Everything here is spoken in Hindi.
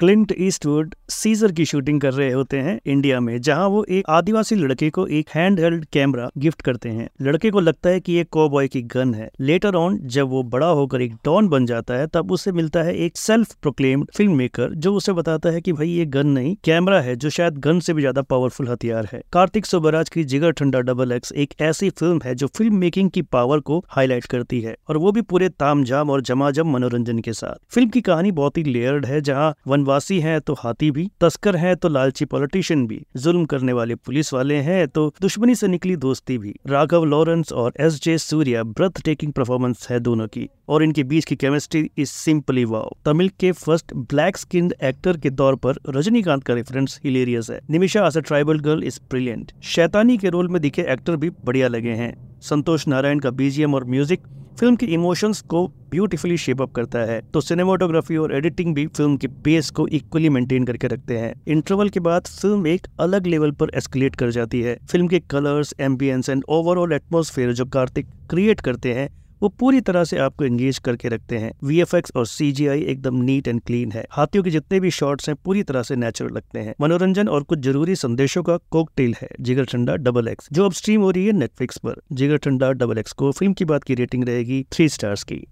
क्लिंट ईस्टवुड सीजर की शूटिंग कर रहे होते हैं इंडिया में, जहाँ वो एक आदिवासी लड़के को एक हैंड हेल्ड कैमरा गिफ्ट करते हैं। लड़के को लगता है कि ये कोबॉय की गन है। लेटर ऑन जब वो बड़ा होकर एक डॉन बन जाता है, तब उसे मिलता है एक सेल्फ प्रोक्लेम्ड फ़िल्म मेकर जो उसे बताता है कि भाई ये गन नहीं, कैमरा है, जो शायद गन से भी ज़्यादा पावरफुल हथियार है। कार्तिक सुबराज की जिगर ठंडा डबल एक्स एक ऐसी फ़िल्म है, जो फ़िल्म मेकिंग की पावर को हाईलाइट करती है, और वो भी पूरे तामझाम और जमाजम मनोरंजन के साथ। फ़िल्म की कहानी बहुत ही लेयर्ड है, जहाँ वनवासी हैं तो हाथी भी, तस्कर हैं तो लालची पॉलिटिशियन भी, जुल्म करने वाले पुलिस वाले हैं तो दुश्मनी से निकली दोस्ती भी। राघव, लॉरेंस और S J Suryah breathtaking performance है दोनों की, और इनके बीच की chemistry is simply wow Tamil के फ़र्स्ट ब्लैक स्किन एक्टर के तौर पर रजनीकांत का रेफरेंस हिलेरियस है। Nimisha as a tribal girl is brilliant शैतानी के रोल में दिखे एक्टर भी बढ़िया लगे हैं। संतोष नारायण का बीजीएम और म्यूज़िक फ़िल्म के इमोशंस को ब्यूटीफुली शेप अप करता है। तो सिनेमाटोग्राफी और एडिटिंग भी फ़िल्म के बेस को इक्वली मेंटेन करके रखते हैं। इंटरवल के बाद फ़िल्म एक अलग लेवल पर एस्केलेट कर जाती है। फ़िल्म के colours ambience and overall atmosphere जो कार्तिक क्रिएट करते हैं वो पूरी तरह से आपको एंगेज करके रखते हैं। वीएफएक्स और सीजीआई एकदम नीट एंड क्लीन है। हाथियों के जितने भी शॉट्स हैं, पूरी तरह से नेचुरल लगते हैं। मनोरंजन और कुछ ज़रूरी संदेशों का कोकटेल है, जिगर ठंडा डबल एक्स जो अब स्ट्रीम हो रही है नेटफ्लिक्स पर, जिगर ठंडा डबल एक्स को फ़िल्म की बात की रेटिंग रहेगी थ्री स्टार्स की।